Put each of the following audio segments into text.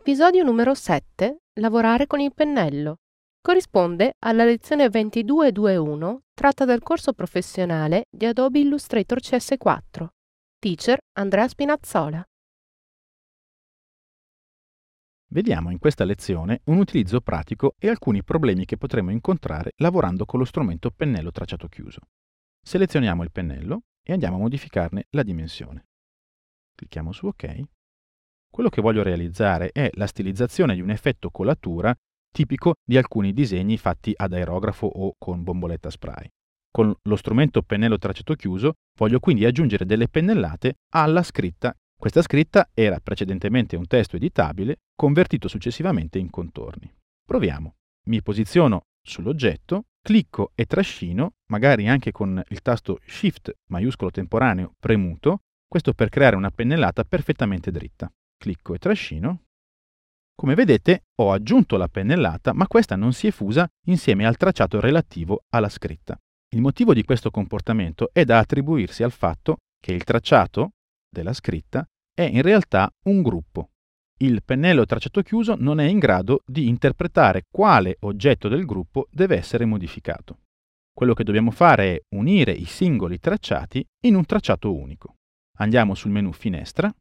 Episodio numero 7. Lavorare con il pennello. Corrisponde alla lezione 2221 tratta dal corso professionale di Adobe Illustrator CS4. Teacher Andrea Spinazzola. Vediamo in questa lezione un utilizzo pratico e alcuni problemi che potremo incontrare lavorando con lo strumento pennello tracciato chiuso. Selezioniamo il pennello e andiamo a modificarne la dimensione. Clicchiamo su OK quello che voglio realizzare è la stilizzazione di un effetto colatura tipico di alcuni disegni fatti ad aerografo o con bomboletta spray. Con lo strumento pennello tracciato chiuso voglio quindi aggiungere delle pennellate alla scritta. Questa scritta era precedentemente un testo editabile convertito successivamente in contorni. Proviamo. Mi posiziono sull'oggetto, clicco e trascino, magari anche con il tasto Shift maiuscolo temporaneo premuto, questo per creare una pennellata perfettamente dritta clicco e trascino. Come vedete ho aggiunto la pennellata, ma questa non si è fusa insieme al tracciato relativo alla scritta. Il motivo di questo comportamento è da attribuirsi al fatto che il tracciato della scritta è in realtà un gruppo. Il pennello tracciato chiuso non è in grado di interpretare quale oggetto del gruppo deve essere modificato. Quello che dobbiamo fare è unire i singoli tracciati in un tracciato unico. Andiamo sul menu Finestra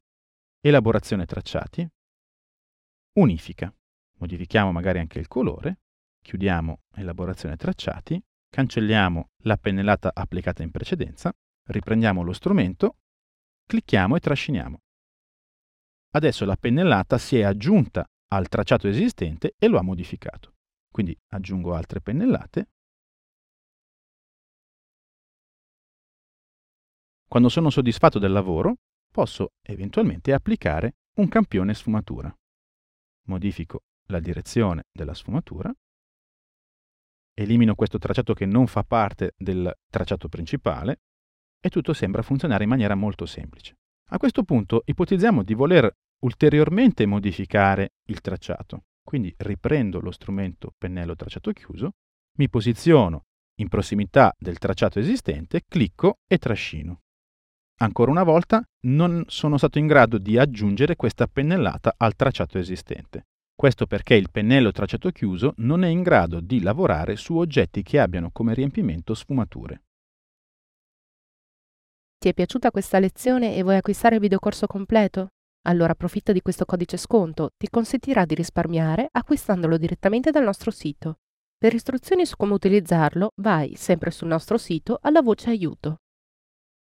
elaborazione tracciati, unifica. Modifichiamo magari anche il colore, chiudiamo elaborazione tracciati, cancelliamo la pennellata applicata in precedenza, riprendiamo lo strumento, clicchiamo e trasciniamo. Adesso la pennellata si è aggiunta al tracciato esistente e lo ha modificato. Quindi aggiungo altre pennellate. Quando sono soddisfatto del lavoro, posso eventualmente applicare un campione sfumatura. Modifico la direzione della sfumatura, elimino questo tracciato che non fa parte del tracciato principale e tutto sembra funzionare in maniera molto semplice. A questo punto ipotizziamo di voler ulteriormente modificare il tracciato. Quindi riprendo lo strumento pennello tracciato chiuso, mi posiziono in prossimità del tracciato esistente, clicco e trascino. Ancora una volta non sono stato in grado di aggiungere questa pennellata al tracciato esistente. Questo perché il pennello tracciato chiuso non è in grado di lavorare su oggetti che abbiano come riempimento sfumature. Ti è piaciuta questa lezione e vuoi acquistare il videocorso completo? Allora approfitta di questo codice sconto, ti consentirà di risparmiare acquistandolo direttamente dal nostro sito. Per istruzioni su come utilizzarlo, vai sempre sul nostro sito alla voce aiuto.